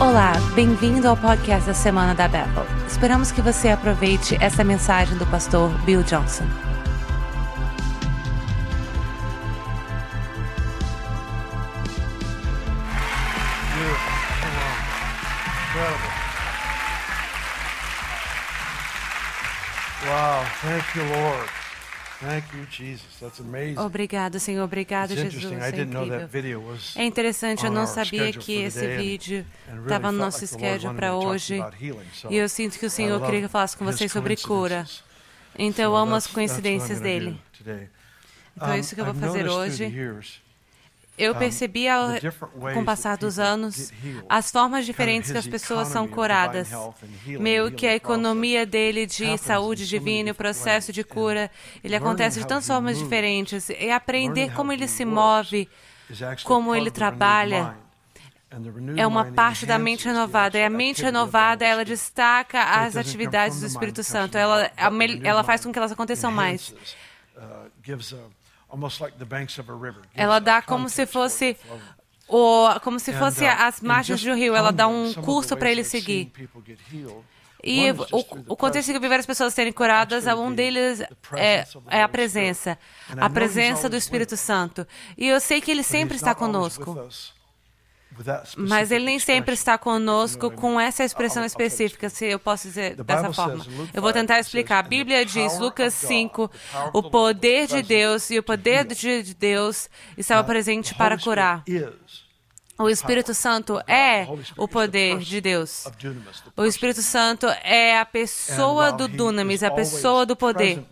Olá, bem-vindo ao podcast da Semana da Bethel. Esperamos que você aproveite essa mensagem do pastor Bill Johnson. Wow, thank you, Lord. Obrigado, Senhor. Obrigado, Jesus. É É interessante, eu não sabia que esse vídeo estava no nosso schedule para hoje. E eu sinto que o Senhor queria que eu falasse com vocês sobre cura. Então eu amo as coincidências dele. Então é isso que eu vou fazer hoje. Eu percebi ao, com o passar dos anos as formas diferentes que as pessoas são curadas. Meio que a economia dele de saúde divina o processo de cura, ele acontece de tantas formas diferentes. E aprender como ele se move como ele trabalha, é uma parte da mente renovada. E a mente renovada, ela destaca as atividades do Espírito Santo. Ela, renewed ela faz com que elas aconteçam mais. Enhances, gives a- almost like the banks of a river, gives Ela dá como se fosse o, como se fosse uh, as margens de um rio. Ela dá um curso para ele seguir. E o, o contexto que viver as pessoas serem curadas, um deles é, é a presença, a presença do Espírito Santo. E eu sei que ele sempre está conosco, mas ele nem sempre está conosco com essa expressão específica, se eu posso dizer dessa forma. Eu vou tentar explicar. A Bíblia diz, Lucas 5, o poder de Deus e o poder de Deus estava presente para curar. O Espírito Santo é o poder de Deus. O Espírito Santo é a pessoa do dunamis, a pessoa do poder.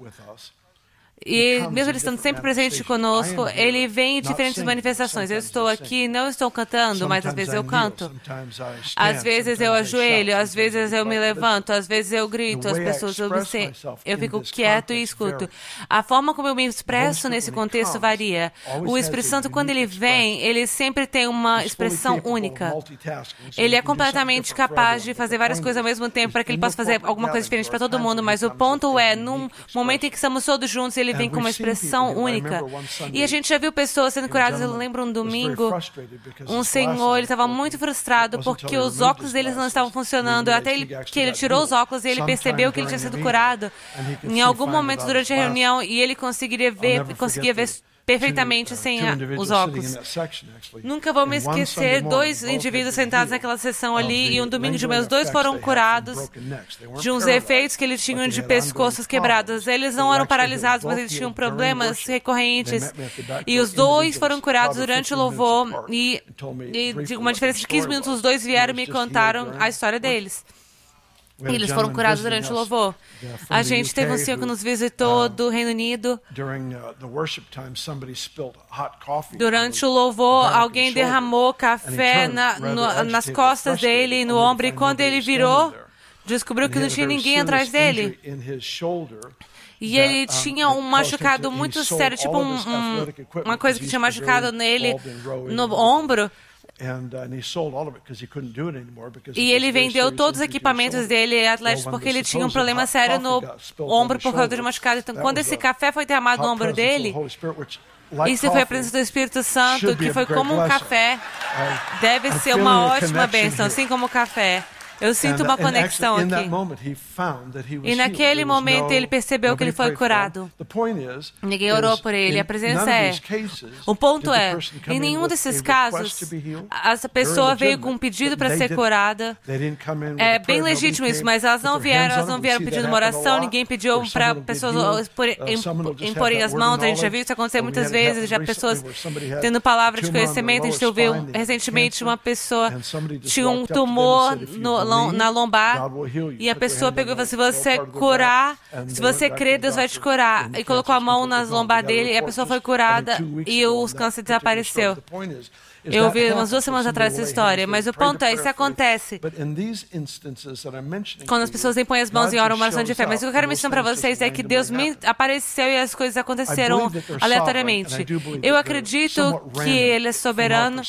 E mesmo ele estando sempre presente conosco, ele vem em diferentes manifestações. Eu estou aqui, não estou cantando, mas às vezes eu canto. Às vezes eu ajoelho, às vezes eu me levanto, às vezes eu grito, as pessoas, se... eu fico quieto e escuto. A forma como eu me expresso nesse contexto varia. O Espírito Santo, quando ele vem, ele sempre tem uma expressão única. Ele é completamente capaz de fazer várias coisas ao mesmo tempo para que ele possa fazer alguma coisa diferente para todo mundo, mas o ponto é, num momento em que estamos todos juntos, ele vem com uma expressão única. E a gente já viu pessoas sendo curadas. Eu lembro um domingo, um senhor, ele estava muito frustrado porque os óculos dele não estavam funcionando. Até ele, que ele tirou os óculos e ele percebeu que ele tinha sido curado em algum momento durante a reunião e ele conseguiria ver, conseguia ver perfeitamente sem a, os óculos. Nunca vou me esquecer dois indivíduos sentados naquela sessão ali e um domingo de manhã os dois foram curados de uns efeitos que eles tinham de pescoços quebrados. Eles não eram paralisados, mas eles tinham problemas recorrentes. E os dois foram curados durante o louvor e, e de uma diferença de 15 minutos os dois vieram e me contaram a história deles. E eles foram curados durante o louvor. A gente teve um senhor que nos visitou do Reino Unido. Durante o louvor, alguém derramou café na, no, nas costas dele e no ombro. E quando ele virou, descobriu que não tinha ninguém atrás dele. E ele tinha um machucado muito sério, tipo um, um, uma coisa que tinha machucado nele no ombro. E ele vendeu todos os equipamentos dele atléticos porque ele tinha um problema sério no ombro por causa de machucado. Então, quando esse café foi derramado no ombro dele, isso foi a presença do Espírito Santo, que foi como um café. Deve ser uma ótima bênção, assim como o café. Eu sinto uma conexão aqui. E naquele momento ele percebeu que ele foi curado. Ninguém orou por ele. A presença é. O ponto é, em nenhum desses casos, essa pessoa veio com um pedido para ser curada. É bem legítimo isso, mas elas não vieram, elas não vieram pedindo uma oração. Ninguém pediu para pessoas imporem as mãos. A gente já viu isso acontecer muitas vezes. Já pessoas tendo palavra de conhecimento. A gente ouviu recentemente uma pessoa tinha um tumor no na lombar e a pessoa pegou e falou: se você curar, se você crer, Deus vai te curar. E colocou a mão nas lombar dele e a pessoa foi curada e o câncer desapareceu. Eu ouvi umas duas semanas atrás essa história, mas o ponto é, isso acontece quando as pessoas impõem as mãos e oram uma oração de fé. Mas o que eu quero mencionar para vocês é que Deus me apareceu e as coisas aconteceram aleatoriamente. Eu acredito que Ele é soberano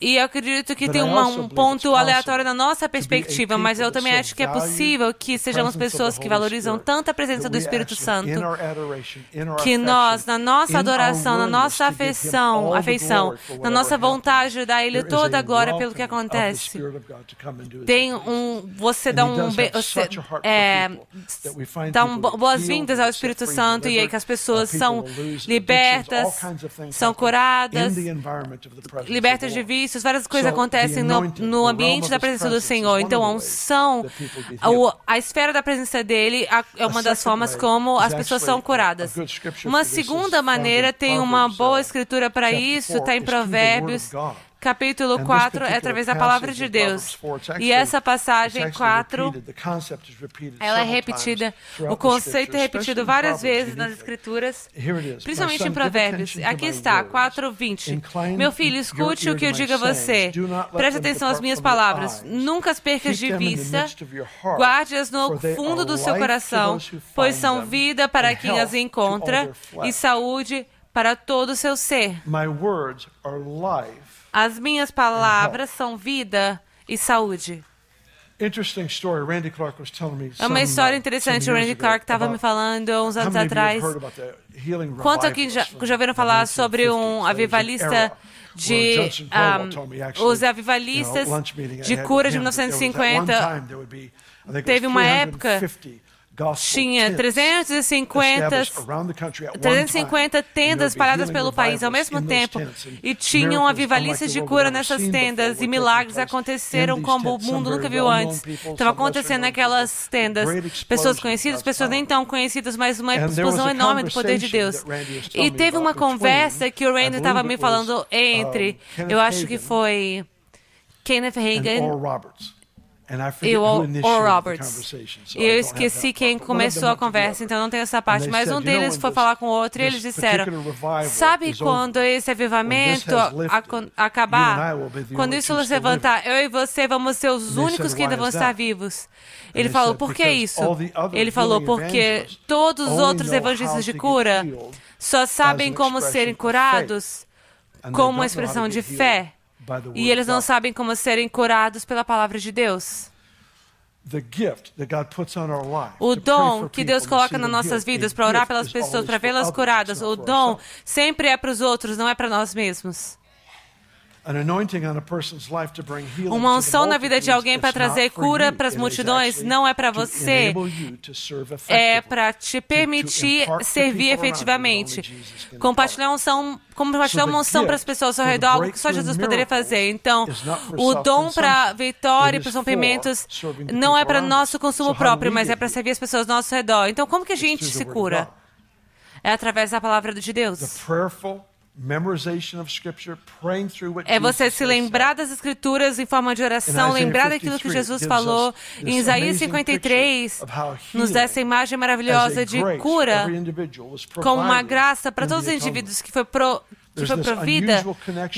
e eu acredito que tem uma, um ponto aleatório na nossa perspectiva mas eu também acho que é possível que sejamos pessoas que valorizam tanto a presença do Espírito Santo que nós, na nossa adoração, na nossa afeição, afeição na nossa vontade de dar a Ele toda a glória pelo que acontece, tem um, você dá um, você, é, dá um boas-vindas ao Espírito Santo e aí que as pessoas são libertas, são curadas, libertas de vícios, várias coisas acontecem no, no ambiente da presença do Senhor. Então, a unção, a, a esfera da presença dele é uma das formas como as pessoas são curadas. Uma segunda maneira tem uma boa escritura para isso, está em Provérbios capítulo 4 é através da palavra de Deus. E essa passagem 4, ela é repetida, o conceito é repetido várias vezes nas Escrituras, principalmente em Provérbios. Aqui está, 4:20. Meu filho, escute o que eu digo a você. Preste atenção às minhas palavras. Nunca as percas de vista. Guarde-as no fundo do seu coração, pois são vida para quem as encontra e saúde para todo o seu ser. As minhas palavras são vida e saúde. É uma história interessante. O Randy Clark estava me falando uns anos atrás. Quanto aqui já, já ouviram falar sobre um avivalista de um, os avivalistas de cura de 1950? Teve uma época tinha 350, 350 tendas espalhadas pelo país ao mesmo tempo. e tinham avivalistas de cura nessas tendas. e milagres aconteceram como o mundo nunca viu antes. Estava acontecendo naquelas tendas. Pessoas conhecidas, pessoas nem tão conhecidas, mas uma explosão enorme do poder de Deus. E teve uma conversa que o Randy estava me falando entre, eu acho que foi Kenneth Hagin e o Oral Roberts. E eu esqueci quem começou a conversa, então não tenho essa parte. Mas um deles foi falar com o outro e eles disseram: Sabe quando esse avivamento acabar? Quando isso nos levantar, eu e você vamos ser os únicos que ainda vão estar vivos. Ele falou: Por que isso? Ele falou: Porque todos os outros evangelistas de cura só sabem como serem curados como uma expressão de fé e eles não sabem como serem curados pela palavra de Deus. O dom que Deus coloca nas nossas vidas para orar pelas pessoas, para vê-las curadas, o dom sempre é para os outros, não é para nós mesmos. Uma unção na vida de alguém para trazer cura para as multidões não é para você, é para te permitir servir efetivamente. Compartilhar unção, compartilhar uma unção para as pessoas ao redor, algo que só Jesus poderia fazer. Então, o dom para vitória e para os rompimentos não é para nosso consumo próprio, mas é para servir as pessoas ao nosso redor. Então, como que a gente se cura? É através da palavra de Deus. É você se lembrar das Escrituras em forma de oração, lembrar daquilo que Jesus falou. Em Isaías 53, nos dá essa imagem maravilhosa de cura como uma graça para todos os indivíduos que foi pro, que foi provida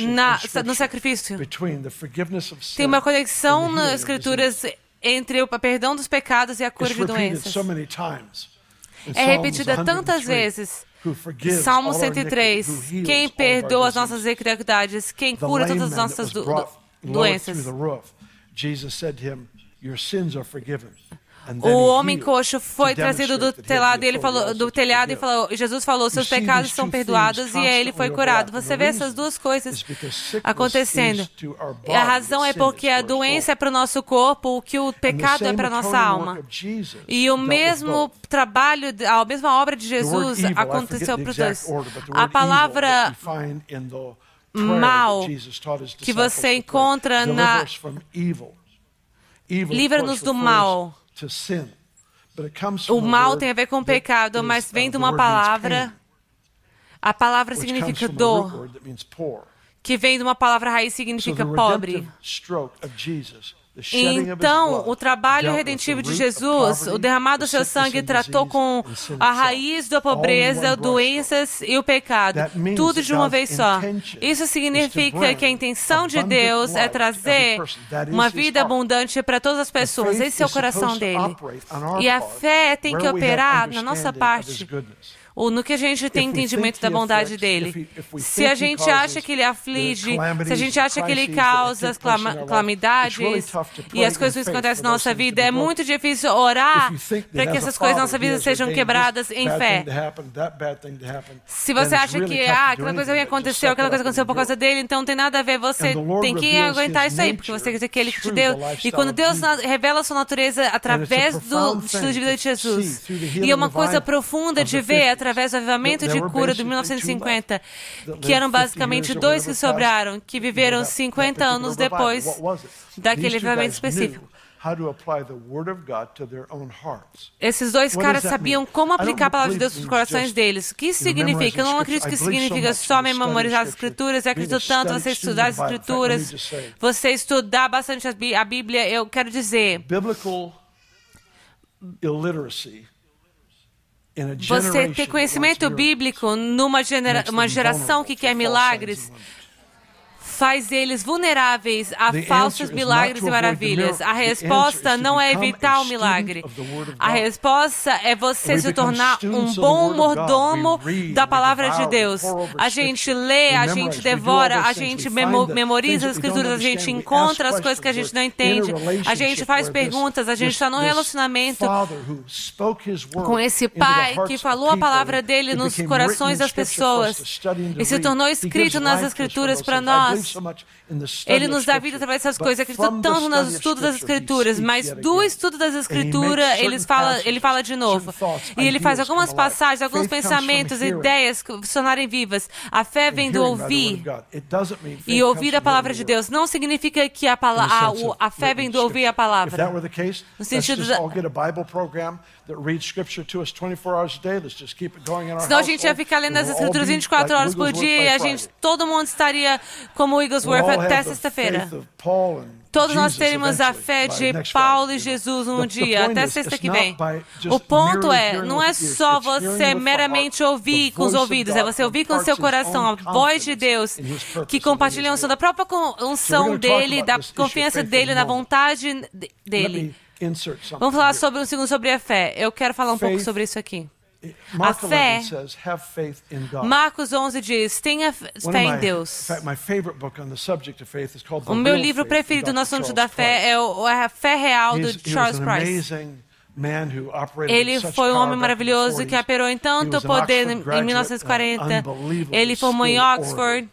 na, no sacrifício. Tem uma conexão nas Escrituras entre o perdão dos pecados e a cura de doenças. É repetida tantas vezes Salmo 103. Quem perdoa as nossas iniquidades? Quem cura todas as nossas do, do, doenças? Jesus said to him, Your sins are forgiven. O homem coxo foi trazido do telhado e ele falou do telhado e falou, Jesus falou, seus pecados são perdoados e ele foi curado. Você vê essas duas coisas acontecendo. E a razão é porque a doença é para o nosso corpo, o que o pecado é para a nossa alma. E o mesmo trabalho, a mesma obra de Jesus aconteceu para os dois. A palavra mal que você encontra na livra-nos do mal. O mal tem a ver com o pecado, mas vem de uma palavra. A palavra significa dor, que vem de uma palavra raiz significa pobre. Então, o trabalho redentivo de Jesus, o derramado do seu sangue, tratou com a raiz da pobreza, doenças e o pecado, tudo de uma vez só. Isso significa que a intenção de Deus é trazer uma vida abundante para todas as pessoas. Esse é o coração dele. E a fé tem que operar na nossa parte ou no que a gente tem entendimento da bondade dele. Se a gente acha que ele aflige, se a gente acha que ele causa calamidades e as coisas que acontecem na nossa vida, é muito difícil orar para que essas coisas na nossa vida sejam quebradas em fé. Se você acha que ah, aquela coisa aconteceu, aquela coisa aconteceu por causa dele, então não tem nada a ver, você tem que aguentar isso aí, porque você quer dizer que ele te deu. E quando Deus revela a sua natureza através do estilo de vida de Jesus, e é uma coisa profunda de ver através do avivamento de cura de 1950, que eram basicamente dois que sobraram, que viveram 50 anos depois daquele avivamento específico. Esses dois caras sabiam como aplicar a palavra de Deus nos corações deles. O que isso significa? Eu não acredito que significa só memorizar as escrituras. Eu acredito tanto você estudar as escrituras, você estudar bastante a Bíblia. Eu quero dizer, você ter conhecimento bíblico numa gera, uma geração que quer milagres faz eles vulneráveis a falsos milagres e maravilhas. A resposta não é evitar o milagre. A resposta é você se tornar um bom mordomo da palavra de Deus. A gente lê, a gente devora, a gente memoriza as escrituras, a gente encontra as coisas que a gente não entende, a gente faz perguntas, a gente está num relacionamento com esse pai que falou a palavra dele nos corações das pessoas e se tornou escrito nas escrituras para nós. Ele nos dá vida através dessas coisas. Acredito tanto no estudo das Escrituras, mas do estudo das Escrituras, ele fala, ele fala de novo. E ele faz algumas passagens, alguns pensamentos, ideias se tornarem vivas. A fé vem do ouvir. E ouvir a palavra de Deus não significa que a, a, a fé vem do ouvir a palavra. No sentido da. Senão a gente ia ficar lendo as escrituras 24 horas por dia e a gente, todo mundo estaria como Wigglesworth até sexta-feira. Todos nós teremos a fé de Paulo e Jesus um dia, até sexta que vem. O ponto é, não é só você meramente ouvir com os ouvidos, é você ouvir com o seu coração a voz de Deus, que compartilha a unção da própria unção dele, da confiança dele, da vontade dele. Vamos falar sobre um segundo sobre a fé. Eu quero falar um pouco sobre isso aqui. A fé, Marcos 11 diz, tenha fé em Deus. O meu livro preferido no assunto da fé é a Fé Real do Charles Price. Ele foi um homem maravilhoso que operou em tanto poder em 1940. Ele formou em Oxford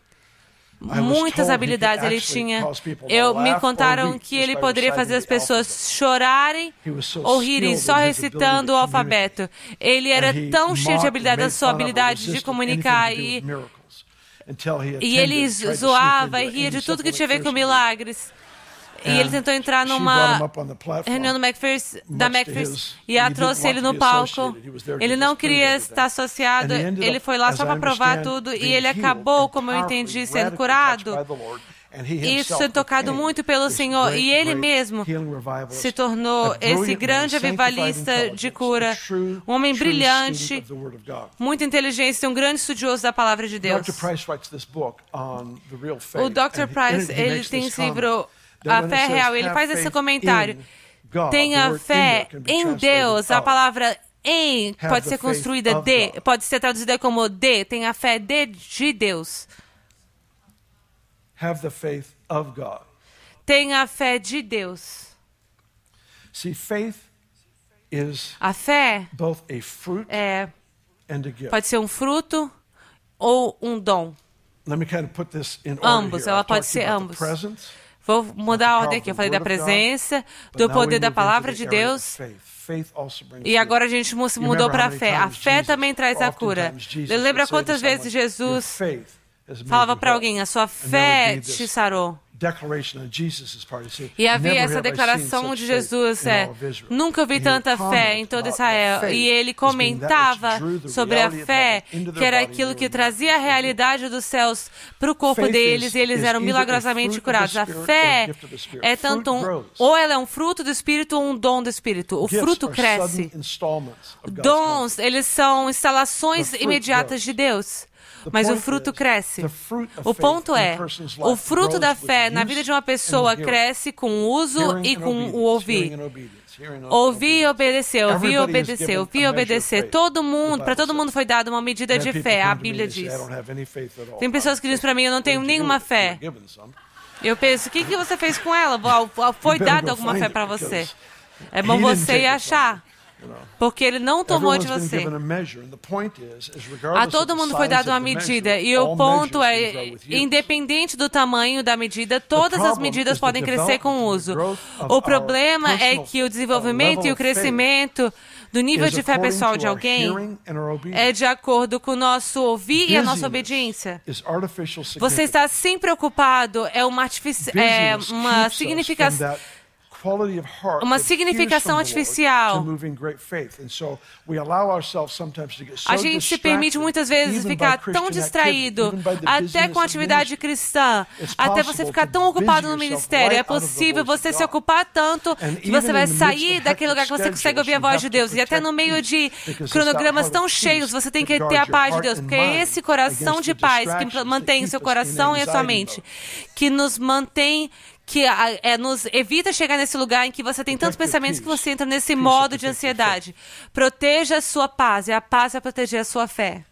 muitas habilidades ele tinha. Eu me contaram que ele poderia fazer as pessoas chorarem ou rirem só recitando o alfabeto. Ele era tão cheio de habilidade, a sua habilidade de comunicar e e ele zoava e ria de tudo que tinha a ver com milagres. E ele tentou entrar numa reunião do McPherson, da McPherson e ela trouxe ele no palco. Ele não queria estar associado, ele foi lá só para provar tudo e ele acabou, como eu entendi, sendo curado. Isso sendo tocado muito pelo Senhor e ele mesmo se tornou esse grande avivalista de cura, um homem brilhante, muito inteligente, um grande estudioso da palavra de Deus. O Dr. Price, ele tem esse livro a fé real. Ele faz esse comentário. Tenha fé em Deus. A palavra em pode ser construída de, pode ser traduzida como de. Tenha fé de, de Deus. Tenha fé de Deus. See, faith is a fé both a fruit é, and a gift. pode ser um fruto ou um dom. Let me kind of put this in ambos, ela pode ser ambos. Vou mudar a ordem aqui. Eu falei da presença, do poder da palavra de Deus. E agora a gente mudou para a fé. A fé também traz a cura. Lembra quantas vezes Jesus falava para alguém: a sua fé te sarou. E havia essa declaração de Jesus, é, nunca vi tanta fé em todo Israel. E ele comentava sobre a fé, que era aquilo que trazia a realidade dos céus para o corpo deles, e eles eram milagrosamente curados. A fé é tanto um, ou ela é um fruto do Espírito ou um dom do Espírito. O fruto cresce. Dons, eles são instalações imediatas de Deus mas o fruto cresce. O ponto é, o fruto da fé na vida de uma pessoa cresce com o uso e com o ouvir. Ouvir e obedecer, ouvir e obedecer, ouvir e obedecer. Todo mundo, para todo mundo foi dado uma medida de fé, a Bíblia diz. Tem pessoas que dizem para mim, eu não tenho nenhuma fé. Eu penso, o que, que você fez com ela? Foi dada alguma fé para você. É bom você ir achar. Porque ele não tomou de você. A todo mundo foi dado uma medida. E o ponto é, independente do tamanho da medida, todas as medidas podem crescer com o uso. O problema é que o desenvolvimento e o crescimento do nível de fé pessoal de alguém é de acordo com o nosso ouvir e a nossa obediência. Você está sempre preocupado, é uma, é uma significação uma significação artificial. A gente se permite muitas vezes ficar tão distraído, até com atividade cristã, até você ficar tão ocupado no ministério. É possível você se ocupar tanto que você vai sair daquele lugar que você consegue ouvir a voz de Deus. E até no meio de cronogramas tão cheios, você tem que ter a paz de Deus, porque é esse coração de paz que mantém o seu coração e a sua mente, que nos mantém que é, nos evita chegar nesse lugar em que você tem tantos pensamentos que você entra nesse modo de ansiedade. Proteja a sua paz e a paz vai proteger a sua fé.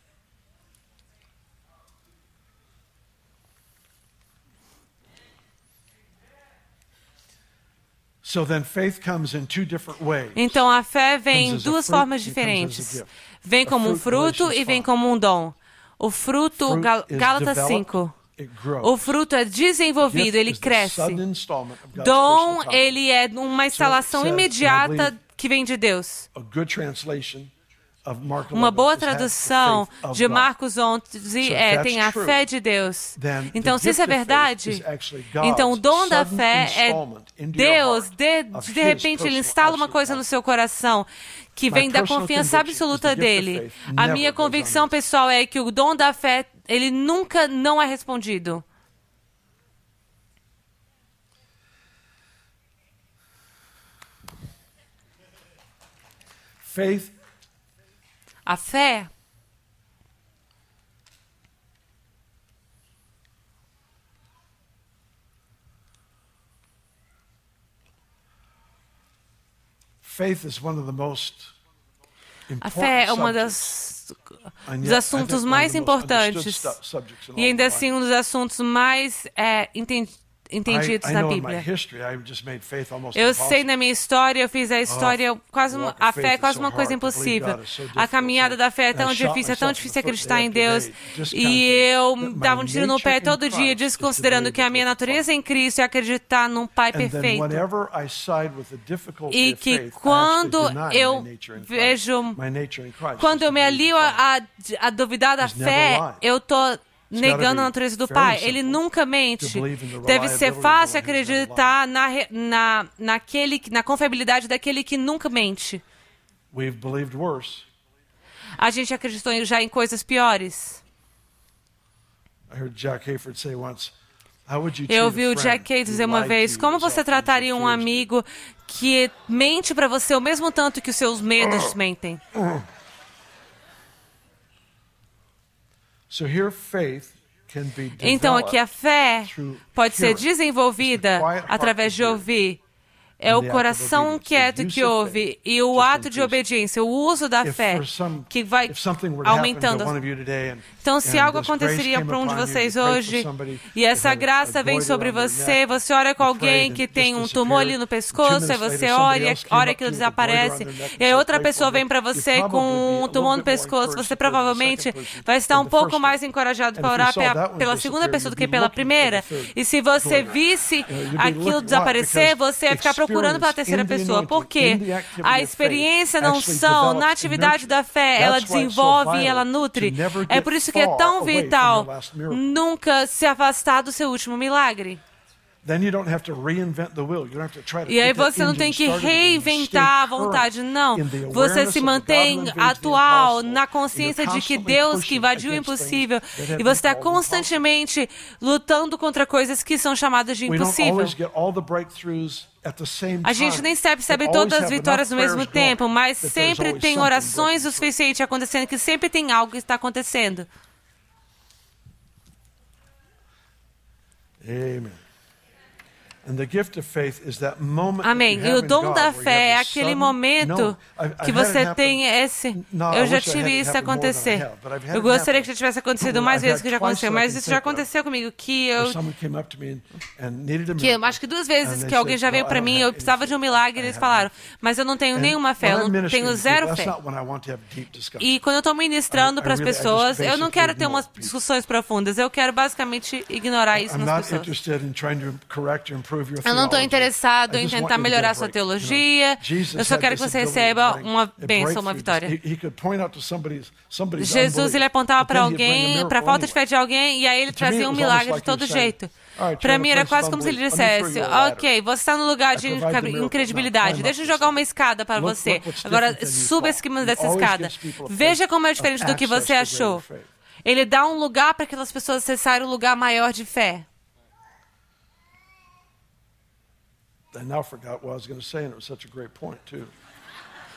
Então a fé vem em duas formas diferentes. Vem como um fruto e vem como um dom. O fruto, Gálatas 5. O fruto é desenvolvido, ele cresce. Dom, ele é uma instalação imediata que vem de Deus. Uma boa tradução de Marcos 11 é tem a fé de Deus. Então, se isso é verdade, então o dom da fé é Deus, de, de repente, ele instala uma coisa no seu coração que vem da confiança absoluta dele. A minha convicção pessoal é que o dom da fé ele nunca não é respondido. Faith. A fé. Faith is one of the most a fé é uma das dos assuntos mais importantes. e ainda assim um dos assuntos mais é, entendidos entendidos na Bíblia. Eu sei na minha história, eu fiz a história quase uma, a fé é quase uma coisa impossível. A caminhada da fé é tão difícil, é tão difícil acreditar em Deus. E eu dava um tiro no pé todo dia, desconsiderando que a minha natureza em Cristo é acreditar num Pai perfeito. E que quando eu vejo, quando eu me alio a, a, a duvidar da fé, eu estou negando a natureza do Pai. Ele nunca mente. Deve ser fácil acreditar na, na, naquele, na confiabilidade daquele que nunca mente. A gente acreditou já em coisas piores. Eu ouvi o Jack Kay dizer uma vez: Como você trataria um amigo que mente para você o mesmo tanto que os seus medos mentem? Então, aqui a fé pode ser desenvolvida através de ouvir é o coração quieto que ouve e o ato de obediência, o uso da fé, que vai aumentando. Então, se algo aconteceria para um de vocês hoje e essa graça vem sobre você, você ora com alguém que tem um tumor ali no pescoço, aí você ora e ora aquilo desaparece, e aí outra pessoa vem para você com um tumor no pescoço, você provavelmente vai estar um pouco mais encorajado para orar pela segunda pessoa do que pela primeira. E se você visse aquilo desaparecer, você ia ficar preocupado procurando pela terceira pessoa. Porque a experiência, não são na atividade da fé, ela desenvolve e ela nutre. É por isso que é tão vital nunca se afastar do seu último milagre. E aí você não tem que reinventar a vontade, não. Você se mantém atual na consciência de que Deus que invadiu o impossível e você está constantemente lutando contra coisas que são chamadas de impossível. A gente nem percebe todas as vitórias no mesmo tempo, mas sempre tem orações o suficiente acontecendo, que sempre tem algo que está acontecendo. Amen. Amém. E o dom da fé é aquele momento que você tem esse. Eu já tive isso acontecer. Eu gostaria que já tivesse acontecido mais vezes que já aconteceu, mas isso já aconteceu comigo. Que eu. Que eu acho que duas vezes que alguém já veio para mim, eu precisava de um milagre, e eles falaram, mas eu não tenho nenhuma fé, eu não tenho zero fé. E quando eu estou ministrando para as pessoas, eu não quero ter umas discussões profundas, eu quero basicamente ignorar isso nas pessoas. Eu não estou interessado em tentar melhorar sua teologia. Eu só quero que você receba uma bênção, uma vitória. Jesus ele apontava para alguém, para a falta de fé de alguém, e aí ele trazia um milagre de todo jeito. Para mim era quase como se ele dissesse: Ok, você está no lugar de incredibilidade. Deixa eu jogar uma escada para você. Agora suba cima dessa escada. Veja como é diferente do que você achou. Ele dá um lugar para aquelas pessoas acessarem um lugar maior de fé.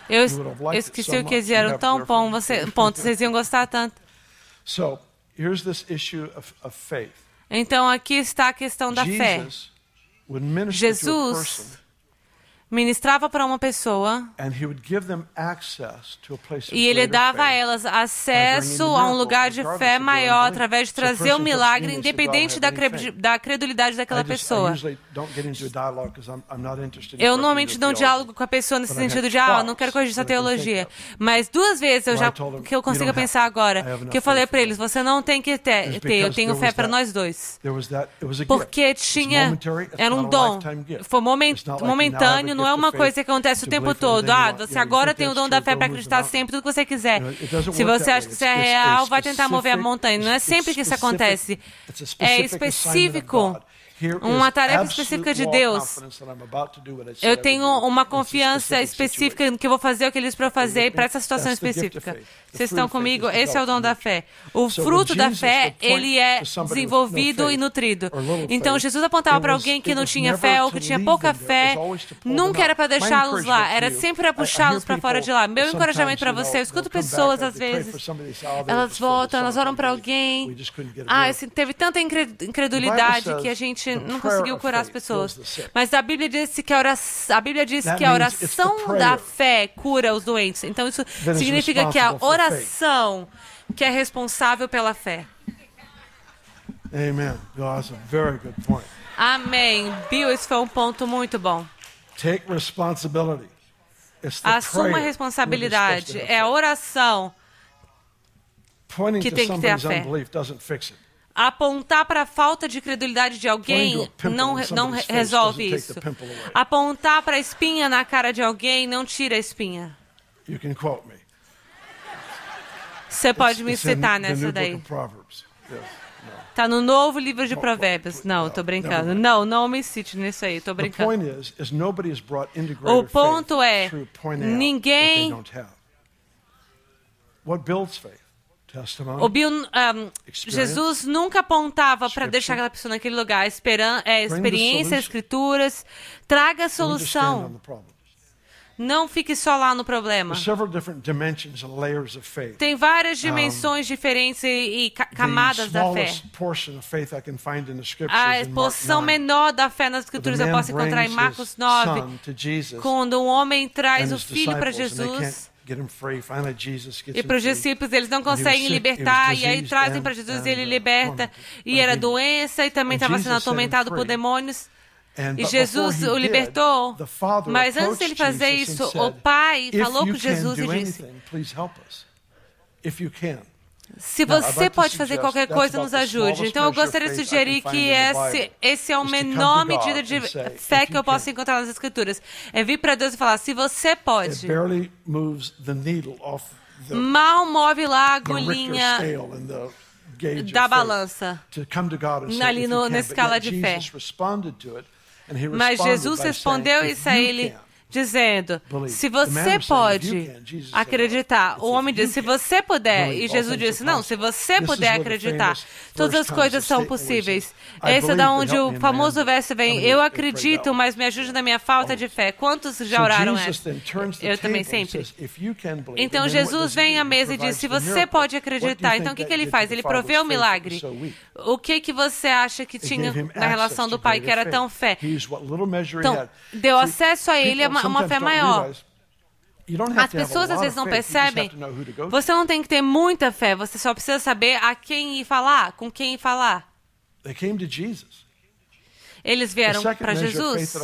Eu, eu esqueci o que eles eram tão bom, você, ponto, vocês iam gostar tanto. Então aqui está a questão da fé. Jesus ministrava para uma pessoa e ele dava a elas acesso a um lugar de fé maior através de trazer um milagre, independente da, cre da credulidade daquela pessoa. Eu normalmente não diálogo com a pessoa nesse sentido de, ah, não quero corrigir sua teologia. Mas duas vezes eu já, que eu consigo pensar agora, que eu falei para eles, você não tem que ter, ter eu tenho fé para nós dois. Porque tinha, era um dom, foi momentâneo, não é uma coisa que acontece o tempo todo. Ah, você agora tem o dom da fé para acreditar sempre tudo que você quiser. Se você acha que isso é real, vai tentar mover a montanha. Não é sempre que isso acontece. É específico uma tarefa específica de Deus. Eu tenho uma confiança específica no que eu vou fazer o que eles para fazer para essa situação específica. Vocês estão comigo? Esse é o dom da fé. O fruto da fé, ele é desenvolvido e nutrido. Então, Jesus apontava para alguém que não tinha fé ou que tinha pouca fé, nunca era para deixá-los lá, era sempre para puxá-los para fora de lá. Meu encorajamento para você, eu escuto pessoas às vezes, elas voltam, elas oram para alguém. Ah, assim, teve tanta incredulidade que a gente não conseguiu curar as pessoas. Mas a Bíblia disse que a oração, a Bíblia diz que a oração da fé cura os doentes. Então, isso significa que a oração oração que é responsável pela fé. Amen. That's a very good point. Amém. Bill, esse foi um ponto muito bom. Take responsibility. Assuma a responsabilidade. É a oração que tem que ter a fé. Apontar para a falta de credulidade de alguém não, não resolve isso. Apontar para a espinha na cara de alguém não tira a espinha. Você pode me citar nessa daí. Está no novo livro de Provérbios. Não, estou brincando. Não, não me cite nisso aí, estou brincando. O ponto é, ninguém... O Bill, um, Jesus nunca apontava para deixar aquela pessoa naquele lugar. Esperan, é, experiência, escrituras. Traga a solução. Não fique só lá no problema. Tem várias dimensões diferentes e, e camadas da fé. A porção menor da fé nas Escrituras eu posso encontrar em Marcos 9, quando um homem traz o filho para Jesus. E para os discípulos, eles não conseguem libertar, e aí trazem para Jesus e ele uh, liberta. E era doença, e também estava sendo atormentado por demônios. E Jesus o libertou, mas antes de ele fazer isso, o pai falou com Jesus e disse: se você pode fazer qualquer coisa, nos ajude. Então, eu gostaria de sugerir que esse, esse é a menor medida de fé que eu posso encontrar nas Escrituras. É vir para Deus e falar: se você pode. Mal move lá a agulhinha da balança ali no, na escala de fé. Mas Jesus respondeu isso a ele dizendo: se você pode acreditar, o homem disse: se você puder, e Jesus disse: não, se você puder acreditar, todas as coisas são possíveis. Esse é da onde o famoso verso vem: eu acredito, mas me ajude na minha falta de fé. Quantos já oraram essa? Eu também sempre. Então Jesus vem à mesa e diz: se você pode acreditar, então o que, que ele faz? Ele provê o milagre. O que que você acha que tinha na relação do pai que era tão fé? Então, deu acesso a ele uma, uma fé maior. As pessoas às vezes não percebem. Você não tem que ter muita fé, você só precisa saber a quem ir falar, com quem ir falar. Eles vieram para Jesus.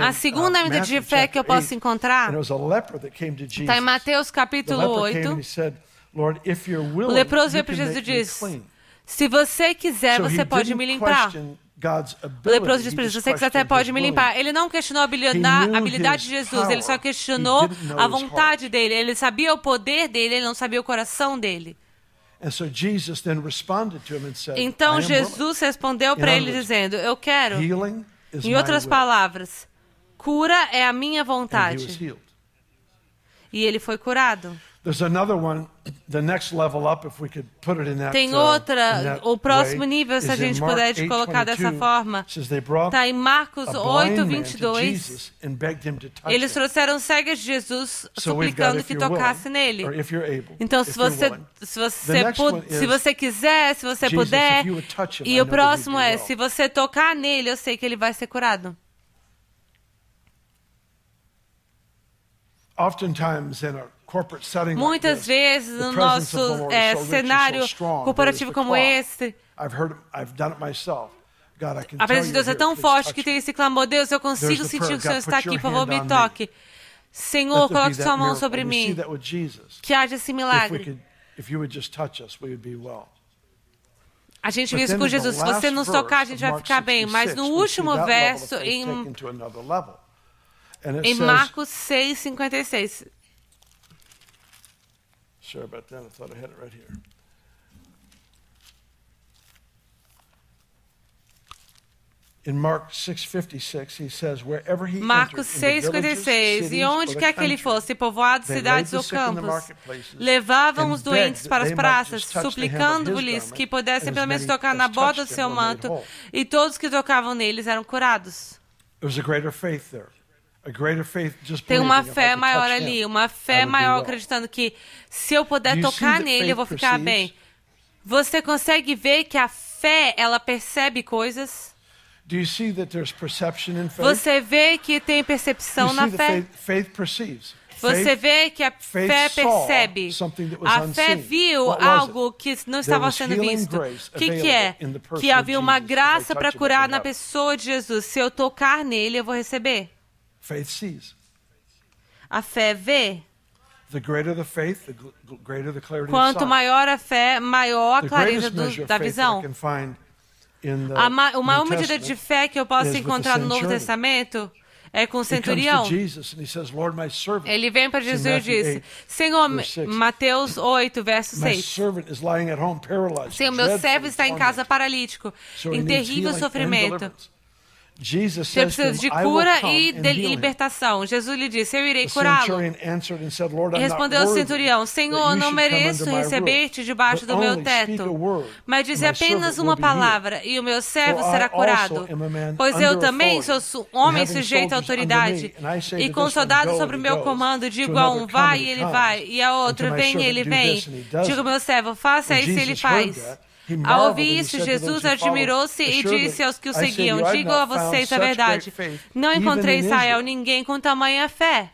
A segunda uh, medida de fé que eu posso encontrar está em Mateus capítulo 8. O leproso veio para Jesus e disse: Se você quiser, você pode me limpar. O leproso disse para Jesus: Você até pode me limpar. Ele não questionou a habilidade de Jesus, ele só questionou a vontade dele. Ele sabia o poder dele, ele não sabia o coração dele. Então Jesus respondeu para ele dizendo: Eu quero. Em outras palavras, cura é a minha vontade. E ele foi curado. Tem outra, o próximo nível, se a gente puder colocar dessa forma, está em Marcos 8, 22. Eles trouxeram cegas de Jesus, suplicando que tocasse nele. Então, se você, se você, se você quiser, se você puder, e o próximo é, se você tocar nele, eu sei que ele vai ser curado. Oftentimes in a Muitas vezes no nosso é, cenário corporativo como esse, a presença de Deus é tão forte que tem esse clamor: Deus, eu consigo sentir que o Senhor está aqui, por favor, me toque. Senhor, coloque sua mão sobre mim. Que haja esse milagre. A gente viu isso com Jesus. Se você nos tocar, a gente vai ficar bem. Mas no último verso, em, em Marcos 6, 56, Sorry about that. I thought I had it right here. In Mark 6:56 he says wherever he Marcos 6:56 E onde quer que ele fosse, povoados, cidades ou campos, levavam os doentes para as praças, suplicando-lhes que pudessem pelo menos tocar na borda do seu manto, e todos que tocavam neles eram curados. There was a greater faith there. Tem uma fé maior ali, uma fé maior acreditando que se eu puder tocar nele, eu vou ficar bem. Você consegue ver que a fé, ela percebe coisas? Você vê que tem percepção na fé? Você vê que a fé percebe. A fé viu algo que não estava sendo visto. O que, que é? Que havia uma graça para curar na pessoa de Jesus. Se eu tocar nele, eu vou receber. Faith sees. A fé vê. The greater the faith, the greater the clarity Quanto maior a fé, maior a clareza do, da visão. A ma o maior medida de fé que eu posso encontrar no Novo Testamento é com o centurião. Ele vem para Jesus e diz: Senhor, Mateus 8, verso 6. Senhor, meu servo está em casa paralítico, em terrível sofrimento. Você precisa de cura e de libertação. Jesus lhe disse: Eu irei curá-lo. E respondeu o centurião: Senhor, não mereço receber-te debaixo do meu teto. Mas dize apenas uma palavra e o meu servo será curado. Pois eu também sou homem sujeito à autoridade. E com soldados sobre o meu comando, digo a um: vai e ele vai. E a outro: vem e ele vem. Digo ao meu servo: faça isso e ele faz. Ao ouvir isso, Jesus admirou-se e disse aos que o seguiam: Digo a vocês a verdade. Não encontrei em Israel ninguém com tamanha fé.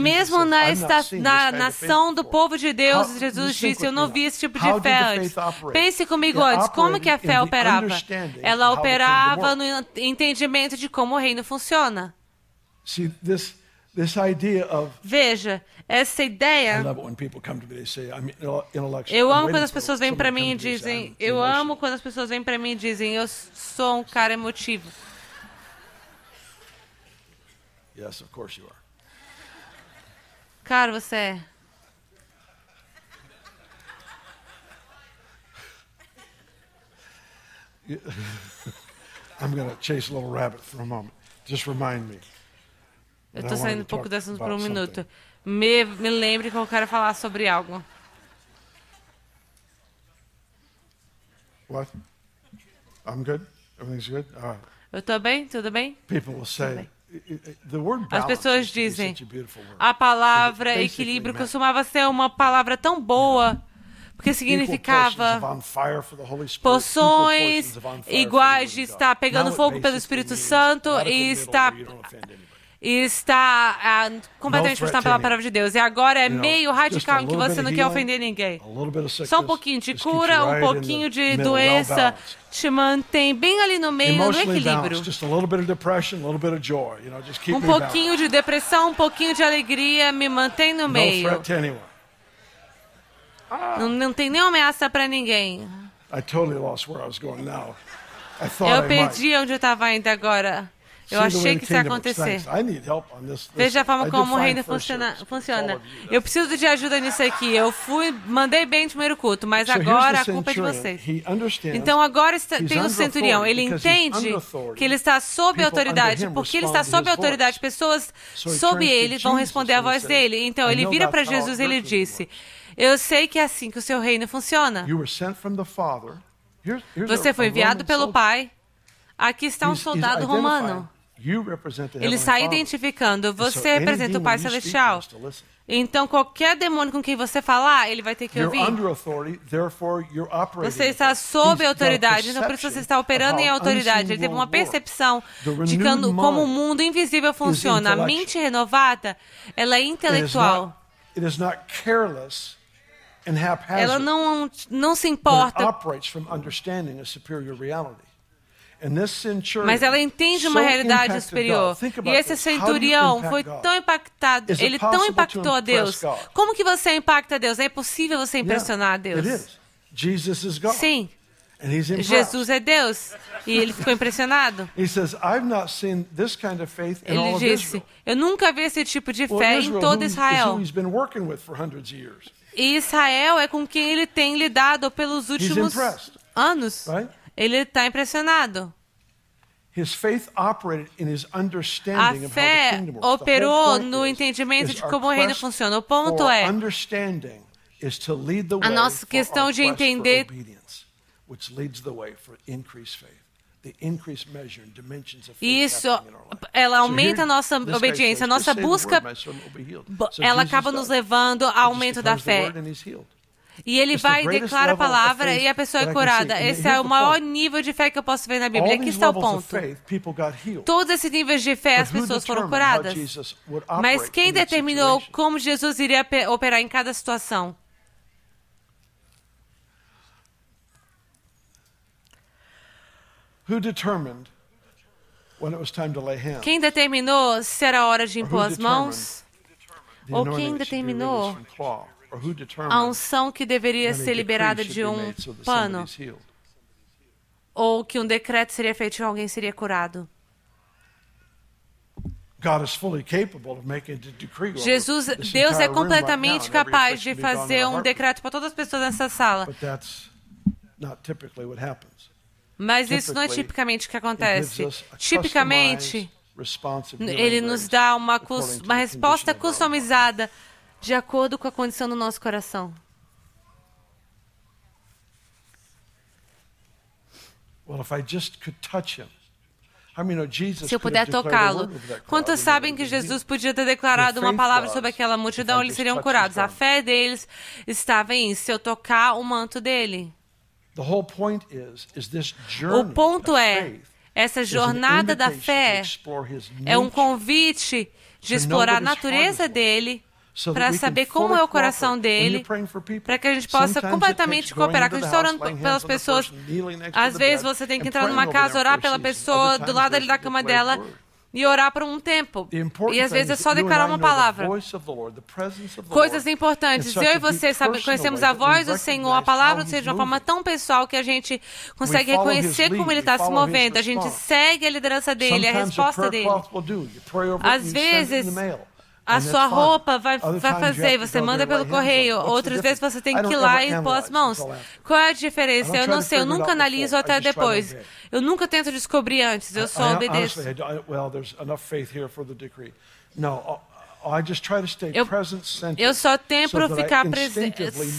Mesmo na, esta, na nação do povo de Deus, Jesus disse: Eu não vi esse tipo de fé antes. Pense comigo antes: como que a fé operava? Ela operava no entendimento de como o reino funciona. See, this, of Veja, essa ideia. Eu amo quando as pessoas vêm para mim e dizem. Eu amo quando as pessoas vêm para mim e dizem. Eu sou um cara emotivo. Yes, of course you are. Cara, você é. I'm going to chase a little rabbit for a moment. Just remind me. Eu tô wanted saindo um pouco do assunto por um minuto. Me, me lembre que eu quero falar sobre algo. What? I'm good? Everything's good? All right. Eu tô bem? Tudo bem? People will say, As pessoas dizem, a palavra equilíbrio costumava ser uma palavra tão boa, porque significava poções iguais de estar pegando fogo pelo Espírito Santo e middle está e ah, completamente frustrado pela palavra de Deus. E agora é meio radical em que você não quer ofender ninguém. Só um pouquinho de cura, um pouquinho de doença te mantém bem ali no meio, no Emotionally equilíbrio. Um pouquinho de depressão, um pouquinho de alegria, me mantém no meio. anyone. Não, não tem nenhuma ameaça pra ninguém. Eu perdi onde eu estava indo agora. Eu achei que isso ia acontecer. Veja a forma como o reino funciona. funciona. Eu preciso de ajuda nisso aqui. Eu fui, mandei bem no primeiro culto, mas agora a culpa é de vocês. Então agora está- tem o centurião. Ele entende que ele está sob autoridade. Porque ele está sob autoridade, pessoas sob ele vão responder he voz dele. Então "I ele vira para Jesus e ele disse. Eu sei que é assim que o seu reino funciona. Você foi enviado pelo. Pai. Aqui está um soldado romano. Ele Father. identificando. Você representa o Pai Celestial. Então, qualquer demônio com quem você falar, ele vai ter que ouvir. Você está sob autoridade, então por isso você está operando em autoridade. Ele teve uma percepção de como o mundo invisível funciona. A mente renovada, ela é intelectual. Ela não, não se importa, mas ela entende uma realidade superior. E esse centurião foi tão impactado, ele tão impactou a Deus. Como que você impacta a Deus? É impossível você impressionar a Deus. Sim. Jesus é Deus. E ele ficou impressionado. Ele disse. Eu nunca vi esse tipo de fé em todo Israel. E Israel é com quem ele tem lidado pelos últimos anos. right? Ele está impressionado. His faith operated in his A understanding of how the fé operou no entendimento de como o reino funciona. O ponto é a nossa questão de entender- obedience, which leads the way for increased faith. The increased measure and dimensions of faith Isso, ela aumenta a nossa obediência, a nossa "Just say the busca, word, my servant will be healed." bo- So ela acaba nos levando ao aumento da fé. E ele vai e declara a palavra e a pessoa é curada. Esse é o maior nível de fé que eu posso ver na Bíblia. Aqui está o ponto. Todos esses níveis de fé, as pessoas foram curadas. Mas quem determinou como Jesus iria pe- operar em cada situação? Quem determinou se era hora de Or impor as mãos? Ou quem determinou A unção que deveria ser liberada de um pano? Ou que um decreto seria feito e alguém seria curado? Jesus, Deus é completamente capaz de fazer um decreto para todas as pessoas nessa sala. Mas isso não é tipicamente o que acontece. Tipicamente, ele nos dá uma, uma resposta customizada de acordo com a condição do nosso coração. Se eu puder tocá-lo. Quantos sabem que Jesus podia ter declarado uma palavra sobre aquela multidão, eles seriam curados? A fé deles estava em se eu tocar o manto dele. O ponto é, essa jornada da fé é um convite de explorar a natureza dele para saber como é o coração dele, para que a gente possa completamente cooperar. Quando a gente está orando pelas pessoas, às vezes você tem que entrar numa casa, orar pela pessoa do lado ali da cama dela e orar por um tempo. E às vezes é só declarar uma palavra. Coisas importantes. Eu e você sabe, conhecemos a voz do Senhor, a palavra do Senhor de uma forma tão pessoal que a gente consegue reconhecer como ele está se movendo. A gente segue a liderança dele, a resposta dele. Às vezes. A sua roupa vai, vai fazer, você manda pelo correio. Outras vezes você tem que ir lá e pôr as mãos. Qual é a diferença? Eu não sei, eu nunca analiso até depois. Eu nunca tento descobrir antes, eu só obedeço. Eu, eu só tento ficar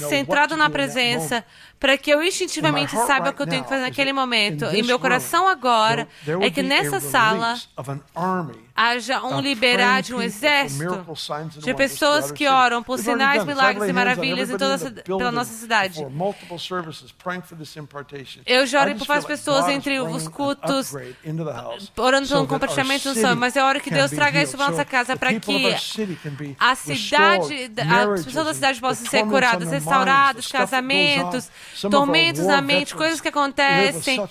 centrado na presença para que eu instintivamente saiba o que eu tenho que fazer naquele momento. E meu coração agora é que nessa sala haja um liberar de um exército de pessoas que oram por sinais, milagres e maravilhas em toda pela nossa cidade. Eu já orei por várias pessoas entre os cultos, orando pelo compartilhamento do sonho, mas é hora que Deus traga isso para nossa casa para que a cidade, as pessoas da cidade possam ser curadas, restauradas, casamentos, tormentos na mente, coisas que acontecem,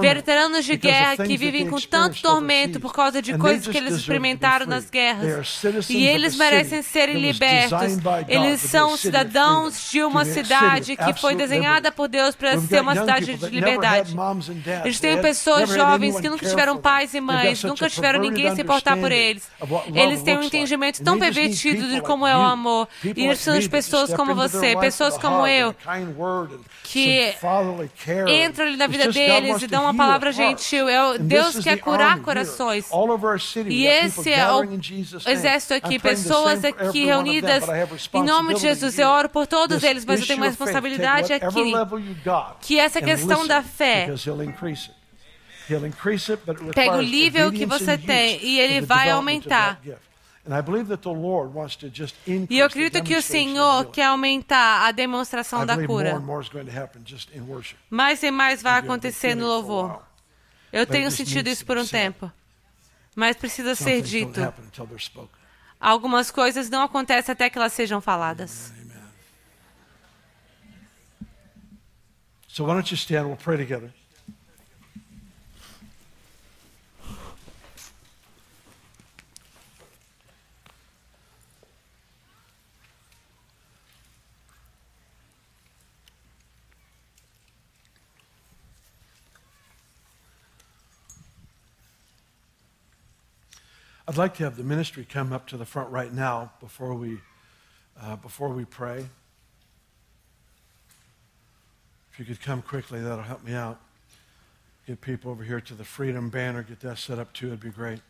veteranos de guerra que vivem com tanto tormento por causa de coisas que eles experimentaram nas guerras. E eles merecem serem libertos. Eles são cidadãos de uma cidade que foi desenhada por Deus para ser uma cidade de liberdade. Eles têm pessoas jovens que nunca tiveram pais e mães, nunca tiveram ninguém se importar por eles. Eles têm um entendimento tão pervertido de como é o amor. E eles precisam de pessoas como você, pessoas como eu, que entram ali na vida deles e dão uma palavra gentil. É Deus quer curar corações. E esse é o exército aqui, pessoas aqui reunidas em nome de Jesus. Eu oro por todos eles, mas eu tenho uma responsabilidade aqui, que essa questão da fé Pega o nível que você tem e ele vai aumentar. E eu acredito que o Senhor quer aumentar a demonstração da cura. Mais e mais vai acontecer no louvor. Eu tenho sentido isso por um tempo. Mas precisa ser dito. Algumas coisas não acontecem até que elas sejam faladas. So why don't you stand? We'll pray together. I'd like to have the ministry come up to the front right now before we, uh, before we pray. If you could come quickly, that'll help me out. Get people over here to the Freedom Banner, get that set up too, it'd be great.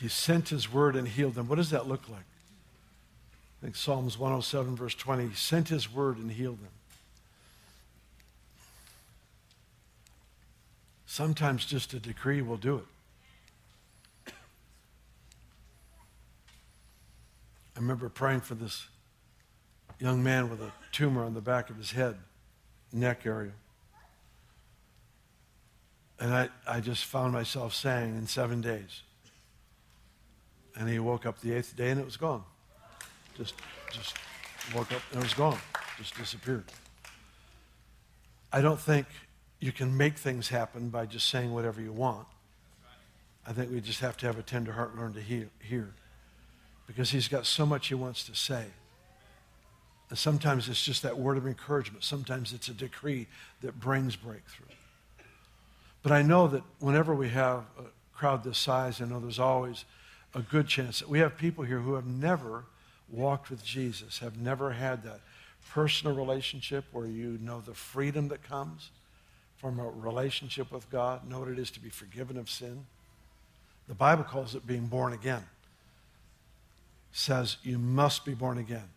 He sent his word and healed them. What does that look like? I think Psalms 107, verse 20. He sent his word and healed them. Sometimes just a decree will do it. I remember praying for this young man with a tumor on the back of his head, neck area. And I, I just found myself saying in seven days, and he woke up the eighth day and it was gone. Just, just woke up and it was gone. Just disappeared. I don't think you can make things happen by just saying whatever you want. I think we just have to have a tender heart learn to hear, hear. Because he's got so much he wants to say. And sometimes it's just that word of encouragement. Sometimes it's a decree that brings breakthrough. But I know that whenever we have a crowd this size, I know there's always a good chance we have people here who have never walked with Jesus, have never had that personal relationship where you know the freedom that comes from a relationship with God, know what it is to be forgiven of sin. The Bible calls it being born again. Says you must be born again.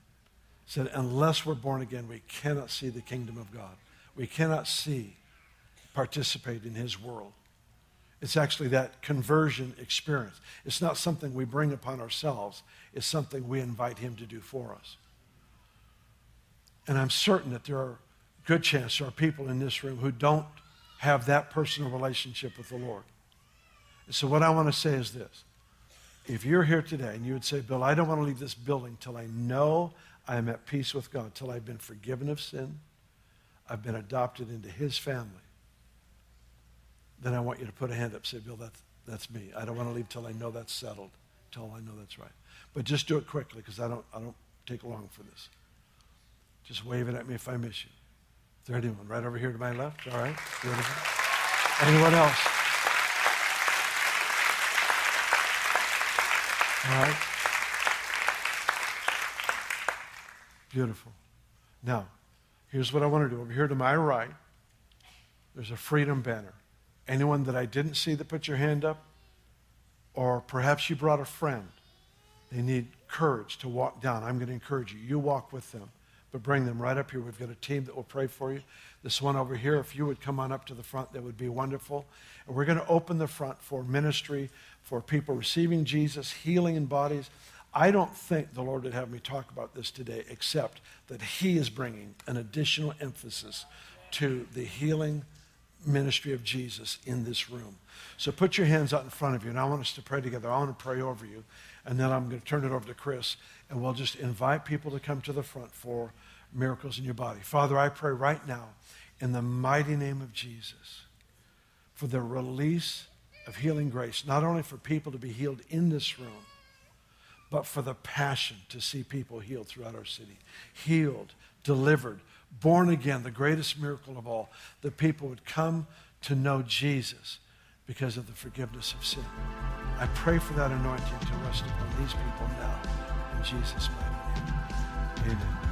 Said unless we're born again, we cannot see the kingdom of God. We cannot see, participate in his world. It's actually that conversion experience. It's not something we bring upon ourselves, it's something we invite Him to do for us. And I'm certain that there are good chance there are people in this room who don't have that personal relationship with the Lord. And so, what I want to say is this. If you're here today and you would say, Bill, I don't want to leave this building till I know I am at peace with God, till I've been forgiven of sin, I've been adopted into His family, then I want you to put a hand up say, Bill, that's, that's me. I don't want to leave till I know that's settled, tell I know that's right. But just do it quickly because I don't, I don't take long for this. Just wave it at me if I miss you. Is there anyone right over here to my left? All right. Beautiful. Anyone else? All right. Beautiful. Now, here's what I want to do. Over here to my right, there's a freedom banner. Anyone that I didn't see that put your hand up, or perhaps you brought a friend, they need courage to walk down. I'm going to encourage you. You walk with them, but bring them right up here. We've got a team that will pray for you. This one over here, if you would come on up to the front, that would be wonderful. And we're going to open the front for ministry, for people receiving Jesus, healing in bodies. I don't think the Lord would have me talk about this today, except that He is bringing an additional emphasis to the healing ministry of Jesus in this room. So put your hands out in front of you, and I want us to pray together. I want to pray over you, and then I'm going to turn it over to Chris, and we'll just invite people to come to the front for miracles in your body. Father, I pray right now in the mighty name of Jesus for the release of healing grace, not only for people to be healed in this room, but for the passion to see people healed throughout our city. Healed, delivered, born again, the greatest miracle of all, that people would come to know Jesus because of the forgiveness of sin. I pray for that anointing to rest upon these people now. In Jesus' mighty name. Amen.